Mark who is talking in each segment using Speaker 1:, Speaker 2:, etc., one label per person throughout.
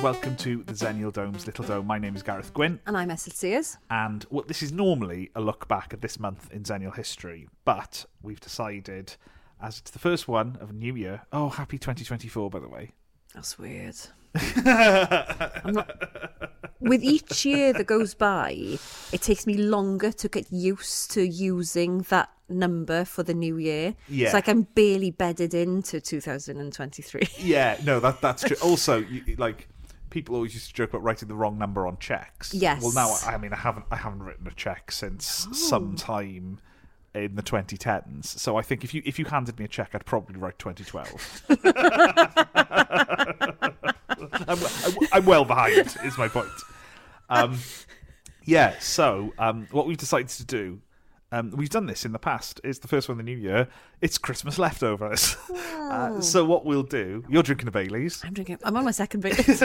Speaker 1: And welcome to the Xennial Dome's Little Dome. My name is Gareth Gwynn,
Speaker 2: And I'm Esyllt Sears.
Speaker 1: and what this is normally a look back at this month in Zenial history, but we've decided, as it's the first one of a new year. Oh, happy 2024, by the way.
Speaker 2: That's weird. I'm not... With each year that goes by, it takes me longer to get used to using that number for the new year.
Speaker 1: Yeah.
Speaker 2: It's like I'm barely bedded into 2023.
Speaker 1: Yeah, no, that that's true. Also, you, like people always used to joke about writing the wrong number on checks.
Speaker 2: Yes.
Speaker 1: Well, now I mean, I haven't I haven't written a check since some time in the 2010s. So I think if you if you handed me a check, I'd probably write 2012. I'm, I'm, I'm well behind. Is my point. Um, yeah. So um, what we've decided to do. Um, we've done this in the past. It's the first one in the new year. It's Christmas leftovers. Uh, so what we'll do? You're drinking a Bailey's.
Speaker 2: I'm drinking. I'm on my second bit.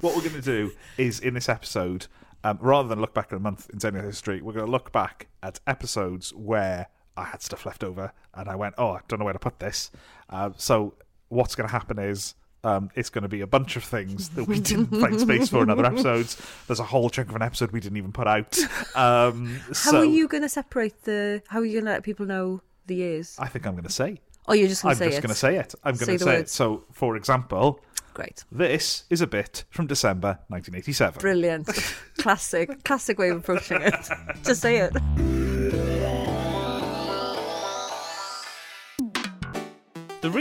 Speaker 1: what we're going to do is in this episode, um, rather than look back at a month in Xennial history, we're going to look back at episodes where I had stuff left over and I went, oh, I don't know where to put this. Uh, so what's going to happen is. Um, it's going to be a bunch of things that we didn't find space for in other episodes. There's a whole chunk of an episode we didn't even put out. Um,
Speaker 2: How
Speaker 1: so
Speaker 2: are you going to separate the? How are you going to let people know the years?
Speaker 1: I think I'm going to say.
Speaker 2: Oh, you're just going
Speaker 1: I'm
Speaker 2: to say
Speaker 1: just
Speaker 2: it.
Speaker 1: going to say it. I'm going to
Speaker 2: the
Speaker 1: say it. So, for example,
Speaker 2: Great,
Speaker 1: this is a bit from December 1987.
Speaker 2: brilliant, classic, classic way of approaching it. Just say it.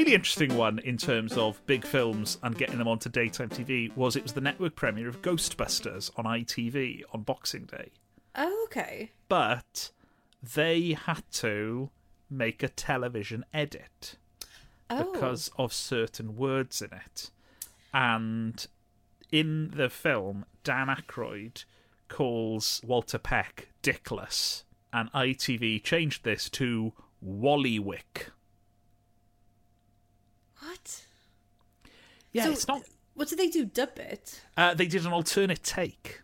Speaker 3: Really interesting one in terms of big films and getting them onto daytime TV was it was the network premiere of Ghostbusters on ITV on Boxing Day.
Speaker 2: Oh, okay.
Speaker 3: But they had to make a television edit
Speaker 2: Oh,
Speaker 3: because of certain words in it. And in the film, Dan Aykroyd calls Walter Peck dickless, and ITV changed this to Wallywick.
Speaker 2: What?
Speaker 3: Yeah,
Speaker 2: So-
Speaker 3: it's not
Speaker 2: What did they do? Dub it?
Speaker 3: Uh, they did an alternate take.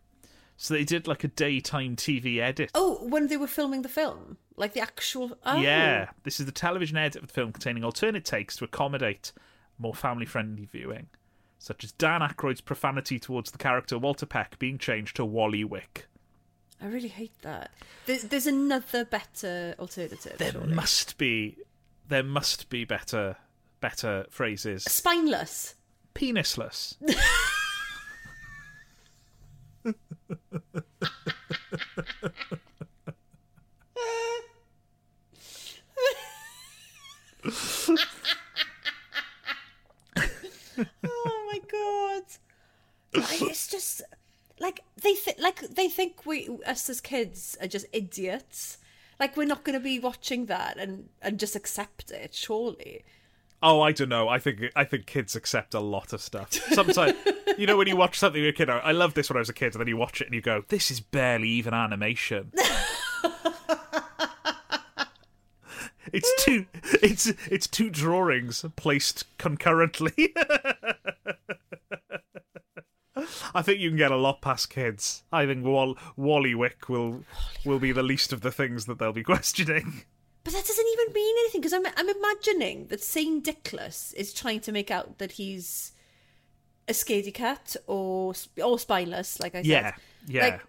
Speaker 3: So they did like a daytime TV edit.
Speaker 2: Oh, when they were filming the film, like the actual. Oh.
Speaker 3: Yeah, this is the television edit of the film containing alternate takes to accommodate more family friendly viewing, such as Dan Aykroyd's profanity towards the character Walter Peck being changed to Wally Wick.
Speaker 2: I really hate that. There's, there's another better alternative.
Speaker 3: There
Speaker 2: surely.
Speaker 3: must be, there must be better, better phrases.
Speaker 2: Spineless.
Speaker 3: Penisless.
Speaker 2: Oh my god. Like, it's just like they think like they think we us as kids are just idiots. Like we're not going to be watching that and and just accept it. Surely.
Speaker 3: Oh, I don't know. I think I think kids accept a lot of stuff. Sometimes, you know, when you watch something with a kid, I loved this when I was a kid, and then you watch it and you go, "This is barely even animation." it's two. It's it's two drawings placed concurrently. I think you can get a lot past kids. I think Wall- Wallywick will will be the least of the things that they'll be questioning.
Speaker 2: But that doesn't even mean anything because I'm I'm imagining that Saint Dickless is trying to make out that he's a scaredy cat or or spineless, like I said.
Speaker 3: Yeah, yeah.
Speaker 2: Like,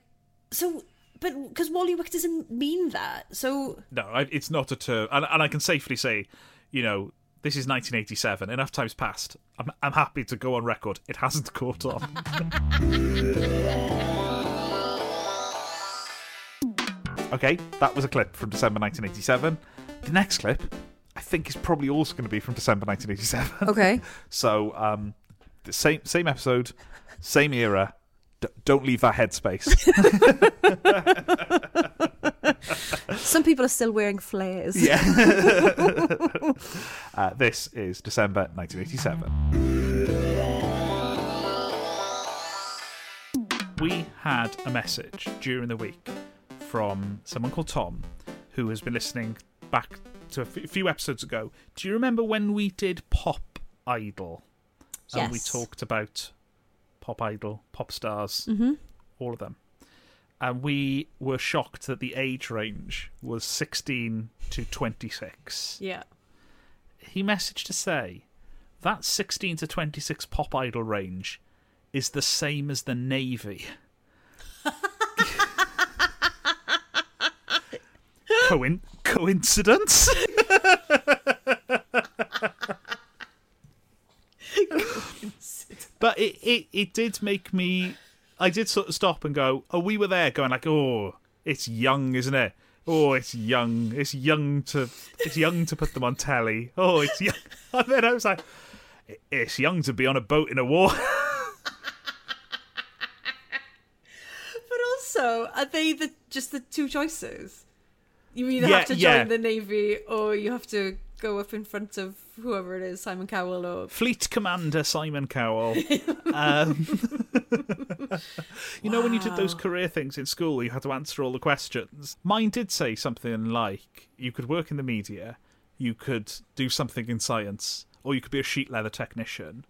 Speaker 2: so, but because Wallywick doesn't mean that. So
Speaker 3: No, it's not a term, and, and I can safely say, you know, this is 1987. Enough time's passed. I'm, I'm happy to go on record. It hasn't caught on.
Speaker 1: Okay, that was a clip from December 1987. The next clip, I think, is probably also going to be from December 1987.
Speaker 2: okay,
Speaker 1: So, um, the same same episode, same era. D- don't leave that headspace.
Speaker 2: some people are still wearing flares.
Speaker 1: yeah. uh, this is December 1987.
Speaker 3: we had a message during the week from someone called Tom, who has been listening back to a f- few episodes ago. Do you remember when we did Pop Idol? Yes. And we talked about Pop Idol, pop stars,
Speaker 2: Mm-hmm.
Speaker 3: all of them. And we were shocked that the age range was 16 to 26.
Speaker 2: Yeah.
Speaker 3: He messaged to say that 16 to 26 pop idol range is the same as the Navy. Coin- coincidence? but it, it, it did make me. I did sort of stop and go, oh, we were there going like, oh, it's young, isn't it? Oh, it's young. It's young to it's young to put them on telly. Oh, it's young. And then I was like, it's young to be on a boat in a war.
Speaker 2: But also, are they the just the two choices? You either
Speaker 3: Yeah,
Speaker 2: have to join
Speaker 3: yeah.
Speaker 2: the navy or you have to go up in front of whoever it is, Simon Cowell or
Speaker 3: Fleet Commander Simon Cowell. Um, you know, when you did those career things in school, you had to answer all the questions. Mine did say something like you could work in the media, you could do something in science, or you could be a sheet leather technician.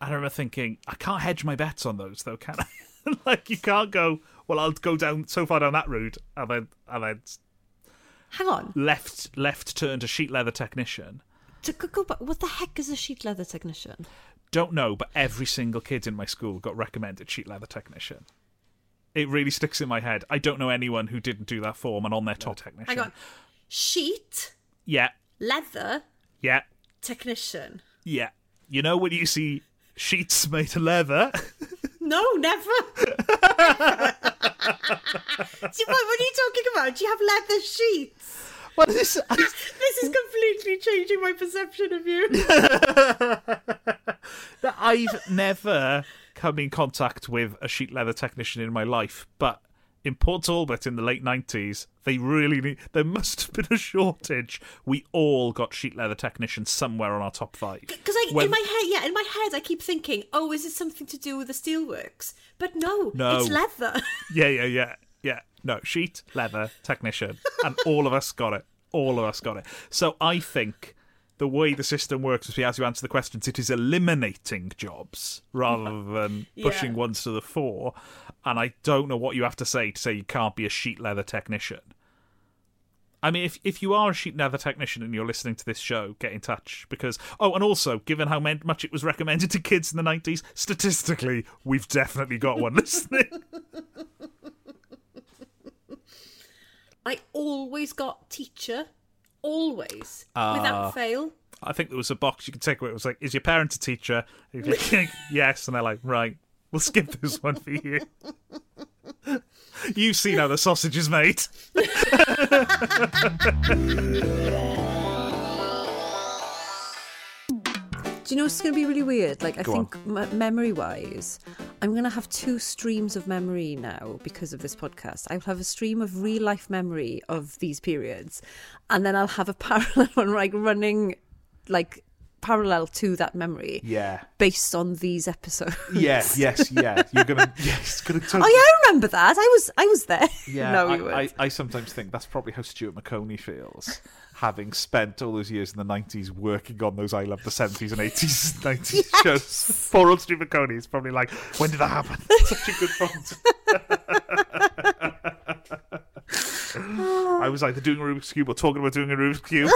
Speaker 3: And I remember thinking, I can't hedge my bets on those, though, can I? like, you can't go, well, I'll go down so far down that route, and then, and then
Speaker 2: Hang on.
Speaker 3: left left turn to sheet leather technician.
Speaker 2: To go, back, what the heck is a sheet leather technician?
Speaker 3: Don't know, but every single kid in my school got recommended sheet leather technician. It really sticks in my head. I don't know anyone who didn't do that form and on their top technician.
Speaker 2: Hang on. Sheet,
Speaker 3: Yeah,
Speaker 2: leather,
Speaker 3: yeah,
Speaker 2: technician.
Speaker 3: yeah. You know when you see sheets made of leather?
Speaker 2: No, never. See, what, what are you talking about? Do you have leather sheets?
Speaker 3: what is
Speaker 2: This is completely changing my perception of you.
Speaker 3: I've never come in contact with a sheet leather technician in my life, but in Port Talbot in the late nineties, they really need. There must have been a shortage. We all got sheet leather technicians somewhere on our top five.
Speaker 2: Because I,
Speaker 3: When-
Speaker 2: in my head, yeah, in my head, I keep thinking, oh, is it something to do with the steelworks? But no,
Speaker 3: No.
Speaker 2: it's leather.
Speaker 3: Yeah, yeah, yeah, yeah. No, sheet leather technician, and all of us got it. All of us got it. So I think the way the system works is as you answer the questions, it is eliminating jobs rather than pushing ones to the fore. And I don't know what you have to say to say you can't be a sheet leather technician. I mean, if if you are a sheet leather technician and you're listening to this show, get in touch because oh, and also given how much it was recommended to kids in the nineties, statistically, we've definitely got one listening.
Speaker 2: I always got teacher, always,
Speaker 3: Ah.
Speaker 2: without fail.
Speaker 3: I think there was a box you could take where it was like, "Is your parent a teacher?" You yes, and they're like, "Right, we'll skip this one for you." You've seen how the sausage is made.
Speaker 2: Do you know what's going to be really weird? Like, I
Speaker 1: Go
Speaker 2: think m- memory wise, I'm going to have two streams of memory now because of this podcast. I'll have a stream of real life memory of these periods, and then I'll have a parallel one, like running, like parallel to that memory
Speaker 1: Yeah.
Speaker 2: based on these episodes.
Speaker 1: Yes, yes, yeah. You're gonna yes, gonna oh, totally
Speaker 2: Oh yeah, I remember that. I was, I was there.
Speaker 1: Yeah,
Speaker 2: no,
Speaker 1: I,
Speaker 2: you.
Speaker 1: I, I sometimes think that's probably how Stuart Maconie feels, having spent all those years in the 90s working on those I Love the 70s and 80s, 90s shows. Poor old Stuart Maconie is probably like, when did that happen? Such a good point. I was either doing a Rubik's Cube or talking about doing a Rubik's Cube.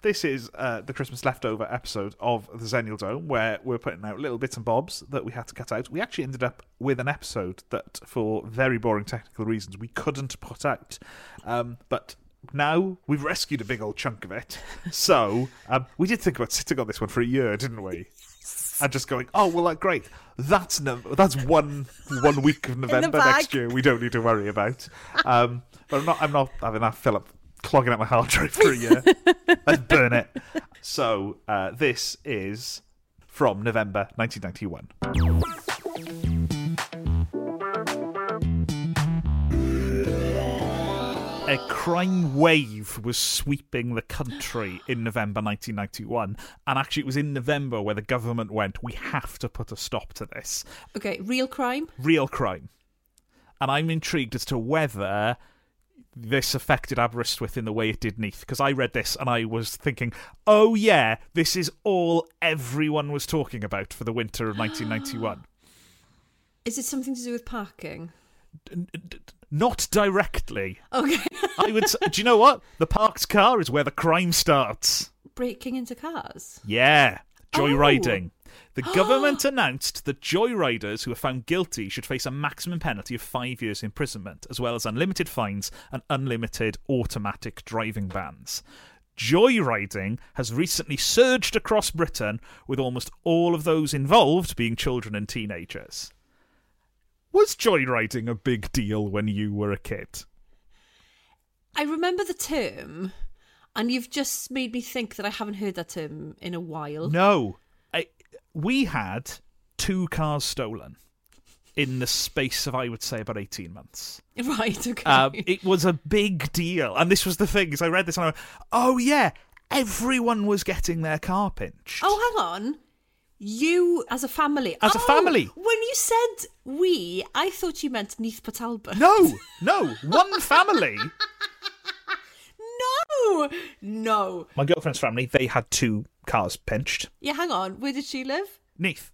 Speaker 1: This is uh, the Christmas leftover episode of the Xennial Dome, where we're putting out little bits and bobs that we had to cut out. We actually ended up with an episode that, for very boring technical reasons, we couldn't put out. Um, but now we've rescued a big old chunk of it. So um, we did think about sitting on this one for a year, didn't we? And just going, oh well, like great. That's no, that's one one week of November next year. We don't need to worry about. Um, but I'm not. I'm not having that fill up clogging up my hard drive for a year. Let's burn it. So uh, this is from November 1991. A crime wave was sweeping the country in November 1991. And actually, it was in November where the government went, we have to put a stop to this.
Speaker 2: okay, real crime.
Speaker 3: Real crime. And I'm intrigued as to whether this affected Aberystwyth in the way it did Neath. Because I read this and I was thinking, oh, yeah, this is all everyone was talking about for the winter of 1991.
Speaker 2: Is it something to do with parking?
Speaker 3: D- d- Not directly.
Speaker 2: Okay.
Speaker 3: I would. s- do you know what? The parked car is where the crime starts.
Speaker 2: breaking into cars.
Speaker 3: Yeah, joyriding.
Speaker 2: Oh.
Speaker 3: The government announced that joyriders who are found guilty should face a maximum penalty of five years imprisonment, as well as unlimited fines and unlimited automatic driving bans. Joyriding has recently surged across Britain, with almost all of those involved being children and teenagers. Was joyriding a big deal when you were a kid?
Speaker 2: I remember the term, and you've just made me think that I haven't heard that term in a while.
Speaker 3: No. We had two cars stolen in the space of, I would say, about 18 months.
Speaker 2: Right, okay.
Speaker 3: Um, it was a big deal. And this was the thing, is I read this and I went, oh, yeah, everyone was getting their car pinched.
Speaker 2: oh, hang on. You as a family.
Speaker 3: As a
Speaker 2: Oh,
Speaker 3: family.
Speaker 2: When you said we, I thought you meant Neath Port Talbot.
Speaker 3: No, no, one family.
Speaker 2: No! No.
Speaker 3: My girlfriend's family, they had two cars pinched.
Speaker 2: Yeah, hang on. Where did she live?
Speaker 3: Neath.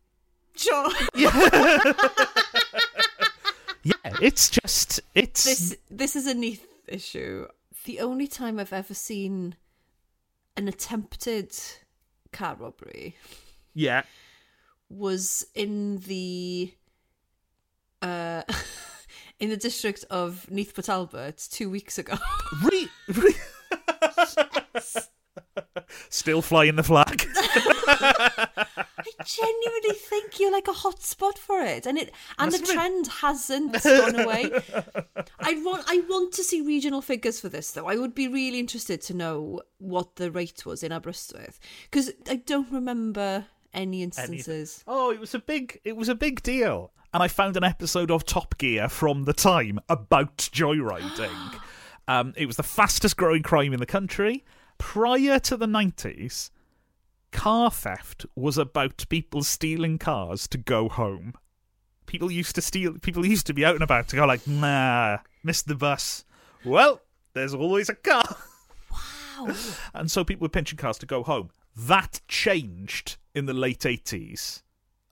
Speaker 2: Sure.
Speaker 3: Yeah, it's just, it's.
Speaker 2: this this is a Neath issue. The only time I've ever seen an attempted car robbery
Speaker 3: Yeah.
Speaker 2: was in the uh in the district of Neath Port Talbot two weeks ago.
Speaker 3: Re- re- Still flying the flag.
Speaker 2: I genuinely think you're like a hot spot for it, and it and
Speaker 3: Must
Speaker 2: the
Speaker 3: be.
Speaker 2: trend hasn't gone away. I want I want to see regional figures for this though. I would be really interested to know what the rate was in Aberystwyth because I don't remember any instances.
Speaker 3: Oh, it was a big it was a big deal. And I found an episode of Top Gear from the time about joyriding. um, it was the fastest growing crime in the country. Prior to the 90s, car theft was about people stealing cars to go home. People used to steal people used to be out and about to go like, nah, missed the bus. Well, there's always a car.
Speaker 2: Wow.
Speaker 3: And so people were pinching cars to go home. That changed in the late 80s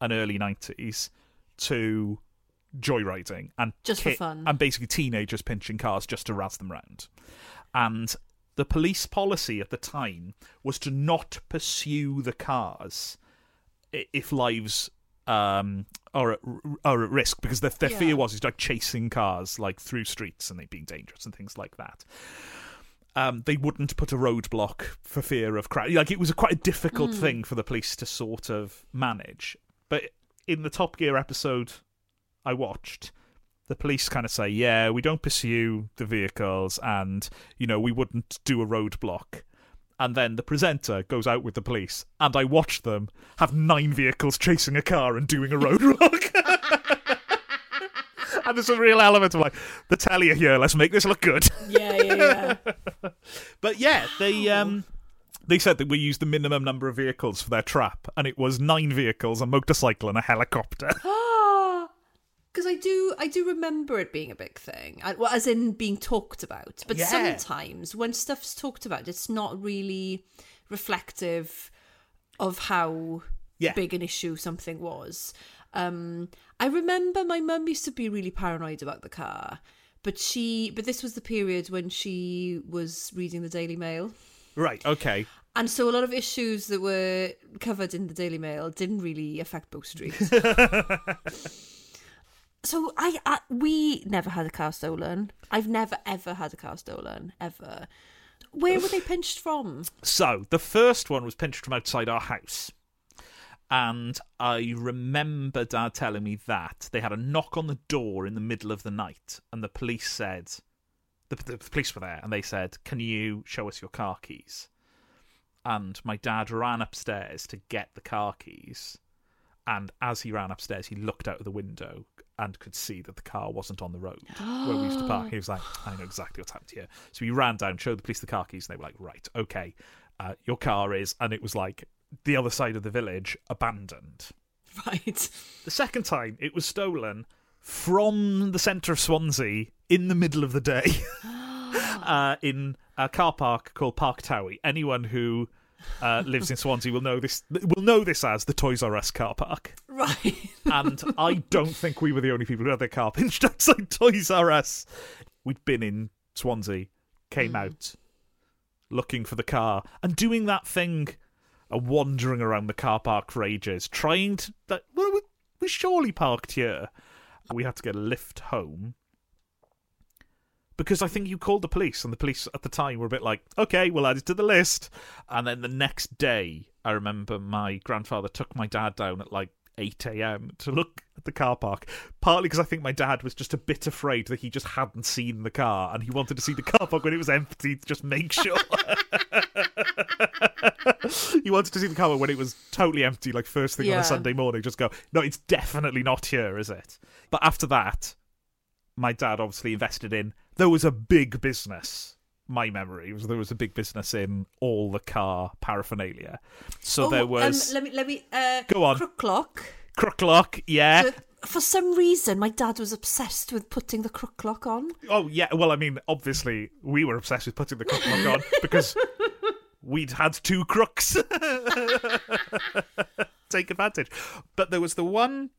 Speaker 3: and early 90s to joyriding and
Speaker 2: Just for fun.
Speaker 3: and basically teenagers pinching cars just to razz them round. And the police policy at the time was to not pursue the cars if lives um, are at, are at risk because their, their
Speaker 2: Yeah.
Speaker 3: fear was is like chasing cars like through streets and they being dangerous and things like that. Um, they wouldn't put a roadblock for fear of crowd. Like it was a quite a difficult thing for the police to sort of manage. But in the Top Gear episode I watched, the police kind of say, "Yeah, we don't pursue the vehicles, and you know we wouldn't do a roadblock." And then the presenter goes out with the police, and I watch them have nine vehicles chasing a car and doing a roadblock. and there's a real element of like, the telly are here, let's make this look good.
Speaker 2: Yeah, yeah, yeah.
Speaker 3: But yeah, they um they said that we used the minimum number of vehicles for their trap, and it was nine vehicles, a motorcycle, and a helicopter.
Speaker 2: Because I do, I do remember it being a big thing, I, well, as in being talked about. But
Speaker 3: Yeah.
Speaker 2: sometimes when stuff's talked about, it's not really reflective of how
Speaker 3: Yeah.
Speaker 2: big an issue something was. Um, I remember my mum used to be really paranoid about the car, but she, but this was the period when she was reading the Daily Mail.
Speaker 3: right. Okay.
Speaker 2: And so a lot of issues that were covered in the Daily Mail didn't really affect Bow Street. so I, I we never had a car stolen. I've never ever had a car stolen ever. Where were they pinched from?
Speaker 3: So the first one was pinched from outside our house. And I remember Dad telling me that they had a knock on the door in the middle of the night, and the police said, the, the police were there, and they said, "Can you show us your car keys?" And my dad ran upstairs to get the car keys, and as he ran upstairs, he looked out of the window and could see that the car wasn't on the road where we used to park. He was like, "I know exactly what's happened here." So he ran down, showed the police the car keys, and they were like, "Right, okay, uh, your car is," and it was like the other side of the village, abandoned.
Speaker 2: Right.
Speaker 3: The second time, it was stolen from the centre of Swansea in the middle of the day uh, in a car park called Parc Tawe. Anyone who uh, lives in Swansea will know this. Will know this as the Toys R Us car park.
Speaker 2: Right.
Speaker 3: And I don't think we were the only people who had their car pinched outside Toys R Us. We'd been in Swansea, came out, looking for the car and doing that thing, uh, wandering around the car park for ages, trying to. Like, well, we, we surely parked here. We had to get a lift home because I think you called the police, and the police at the time were a bit like, "Okay, we'll add it to the list." And then the next day, I remember my grandfather took my dad down at like 8 a.m. to look at the car park. Partly because I think my dad was just a bit afraid that he just hadn't seen the car and he wanted to see the car park when it was empty to just make sure. he wanted to see the car when it was totally empty, like first thing on a Sunday morning. Just go, no, it's definitely not here, is it? But after that, my dad obviously invested in. There was a big business. My memory was there was a big business in all the car paraphernalia. So
Speaker 2: Oh,
Speaker 3: there was
Speaker 2: Um, let me let me. Uh,
Speaker 3: Go on.
Speaker 2: Crook clock.
Speaker 3: crook lock, yeah.
Speaker 2: So, for some reason, my dad was obsessed with putting the crook lock on.
Speaker 3: Oh yeah, well I mean, obviously we were obsessed with putting the crook lock on because we'd had two crooks. Take advantage. But there was the one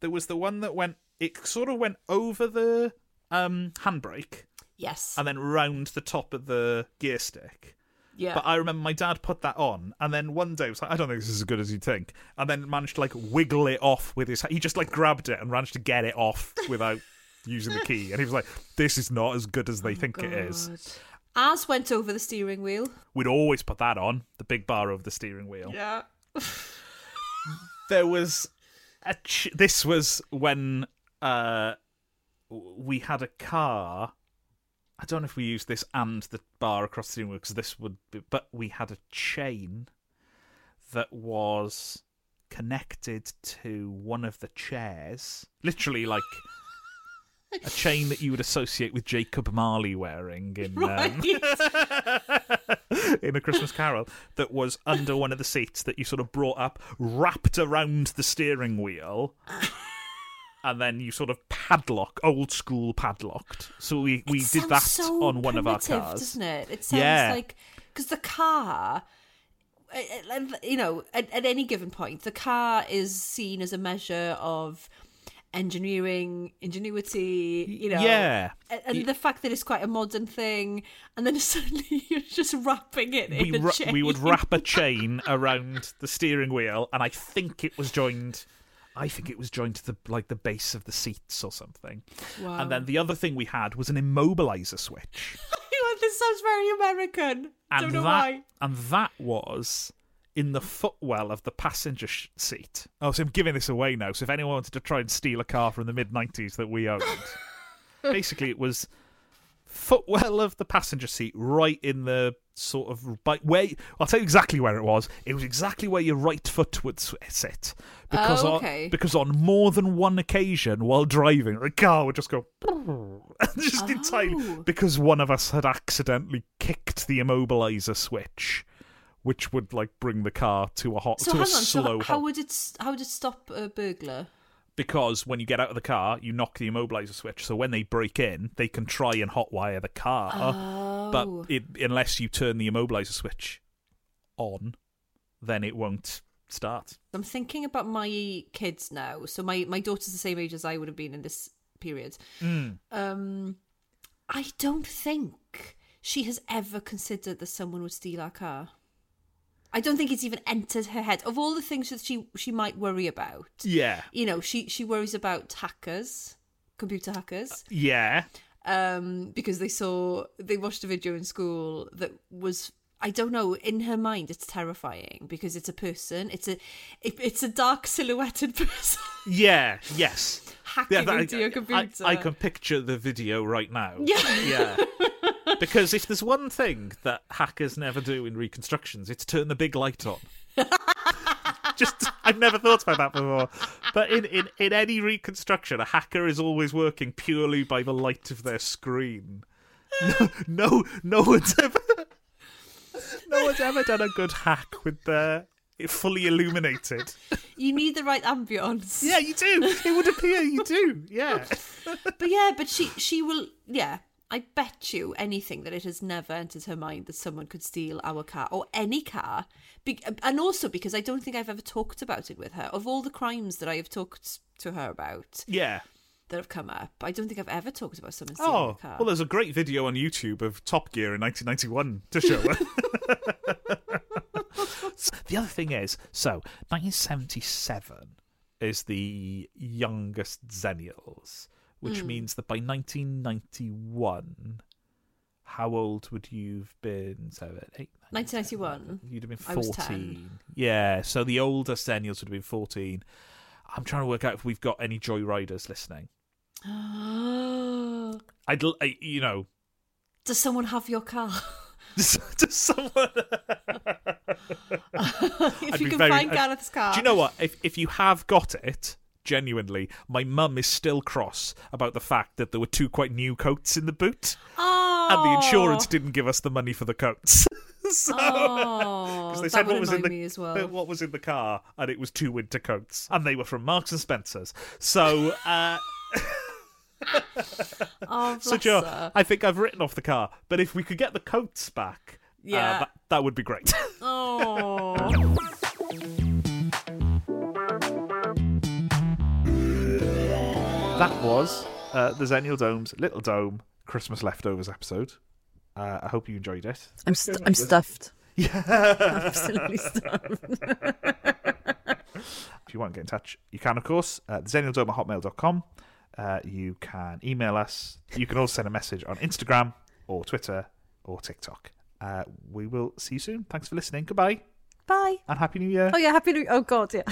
Speaker 3: there was the one that went it sort of went over the um handbrake
Speaker 2: Yes.
Speaker 3: and then round the top of the gear stick.
Speaker 2: yeah.
Speaker 3: But I remember my dad put that on, and then one day was like, I don't think this is as good as you think, and then managed to like wiggle it off with his. He just like grabbed it and managed to get it off without using the key, and he was like, "This is not as good as they think it is."
Speaker 2: As went over the steering wheel.
Speaker 3: We'd always put that on the big bar over the steering wheel.
Speaker 2: Yeah.
Speaker 3: There was a. Ch- this was when uh, we had a car. I don't know if we used this and the bar across the wheel because this would be, but we had a chain that was connected to one of the chairs. Literally like a chain that you would associate with Jacob Marley wearing in
Speaker 2: Right.
Speaker 3: um, in a Christmas Carol that was under one of the seats that you sort of brought up, wrapped around the steering wheel. And then you sort of padlock, old school padlocked. So we, we
Speaker 2: It
Speaker 3: did that
Speaker 2: so
Speaker 3: on one of our cars.
Speaker 2: doesn't it? It sounds
Speaker 3: Yeah.
Speaker 2: like because the car, you know, at, at any given point, the car is seen as a measure of engineering, ingenuity. You know,
Speaker 3: Yeah.
Speaker 2: and, the fact that it's quite a modern thing, and then suddenly you're just wrapping it
Speaker 3: we ra-
Speaker 2: chain.
Speaker 3: we would wrap a chain around the steering wheel, and I think it was joined. I think it was joined to the like the base of the seats or something.
Speaker 2: Wow.
Speaker 3: And then the other thing we had was an immobilizer switch,
Speaker 2: this sounds very American.
Speaker 3: and
Speaker 2: Don't know
Speaker 3: that
Speaker 2: why.
Speaker 3: and that was in the footwell of the passenger sh- seat. Oh, so I'm giving this away now. So if anyone wanted to try and steal a car from the mid '90s that we owned, basically it was footwell of the passenger seat, right in the sort of by where. I'll tell you exactly where it was. It was exactly where your right foot would sit, because
Speaker 2: Oh,
Speaker 3: on, because on more than one occasion while driving, the car would just go just in time
Speaker 2: oh.
Speaker 3: because one of us had accidentally kicked the immobilizer switch. Which would like bring the car to a hot
Speaker 2: So
Speaker 3: to a
Speaker 2: on. So
Speaker 3: slow
Speaker 2: how
Speaker 3: halt
Speaker 2: would it? How would it stop a burglar?
Speaker 3: Because when you get out of the car, you knock the immobilizer switch. So when they break in, they can try and hotwire the car,
Speaker 2: Oh.
Speaker 3: but it, unless you turn the immobilizer switch on, then it won't start.
Speaker 2: I'm thinking about my kids now. So my my daughter's the same age as I would have been in this period. Um, I don't think she has ever considered that someone would steal our car. I don't think it's even entered her head. Of all the things that she she might worry about,
Speaker 3: Yeah,
Speaker 2: you know, she she worries about hackers, computer hackers,
Speaker 3: yeah,
Speaker 2: um, because they saw they watched a video in school that was I don't know in her mind it's terrifying because it's a person. It's a it, it's a dark silhouetted person.
Speaker 3: Yeah, yes.
Speaker 2: Hacking
Speaker 3: Yeah, that-
Speaker 2: into your
Speaker 3: I,
Speaker 2: computer.
Speaker 3: I can picture the video right now.
Speaker 2: Yeah.
Speaker 3: yeah. Because if there's one thing that hackers never do in reconstructions, it's turn the big light on. Just, I've never thought about that before. But in, in, in any reconstruction, a hacker is always working purely by the light of their screen. No, no, no one's ever, no one's ever done a good hack with their fully illuminated.
Speaker 2: You need the right ambience.
Speaker 3: Yeah, you do. It would appear you do. Yeah.
Speaker 2: But yeah, but she she will yeah. I bet you anything that it has never entered her mind that someone could steal our car or any car. Be- and also because I don't think I've ever talked about it with her. Of all the crimes that I have talked to her about,
Speaker 3: Yeah.
Speaker 2: that have come up. I don't think I've ever talked about someone stealing
Speaker 3: Oh,
Speaker 2: a car.
Speaker 3: well, there's a great video on YouTube of Top Gear in 1991 to show it. the other thing is, so 1977 is the youngest Xennials, which hmm. means that by 1991, how old would you have been? Seven, eight, nine,
Speaker 2: 1991.
Speaker 3: You'd have been
Speaker 2: I was
Speaker 3: 14.
Speaker 2: 10.
Speaker 3: Yeah, so the oldest Xennials would have been 14. I'm trying to work out if we've got any Joyriders listening. Oh I'd, I, you know,
Speaker 2: Does someone have your car?
Speaker 3: does someone.
Speaker 2: if you can
Speaker 3: very-
Speaker 2: find Gareth's car.
Speaker 3: Do you know what? If if you have got it, genuinely, my mum is still cross about the fact that there were two quite new coats in the boot,
Speaker 2: Oh.
Speaker 3: and the insurance didn't give us the money for the coats. so.
Speaker 2: Oh,
Speaker 3: Because they said what was in the
Speaker 2: well.
Speaker 3: what was in the car, and it was two winter coats, and they were from Marks and Spencers. So, uh,
Speaker 2: Oh,
Speaker 3: so Joe,
Speaker 2: her.
Speaker 3: I think I've written off the car, but if we could get the coats back, uh,
Speaker 2: Yeah.
Speaker 3: that, that would be great.
Speaker 2: Oh.
Speaker 1: That was uh, the Xennial Dome's Little Dome Christmas Leftovers episode. Uh, I hope you enjoyed it.
Speaker 2: I'm, st- I'm stuffed.
Speaker 1: Yeah.
Speaker 2: Absolutely stuffed.
Speaker 1: If you want to get in touch, you can, of course, at thexennialdome at hotmail.com. Uh, you can email us. You can also send a message on Instagram or Twitter or TikTok. Uh, we will see you soon. Thanks for listening. Goodbye
Speaker 2: Bye.
Speaker 1: and Happy New Year.
Speaker 2: Oh, yeah, happy New Oh, God, yeah.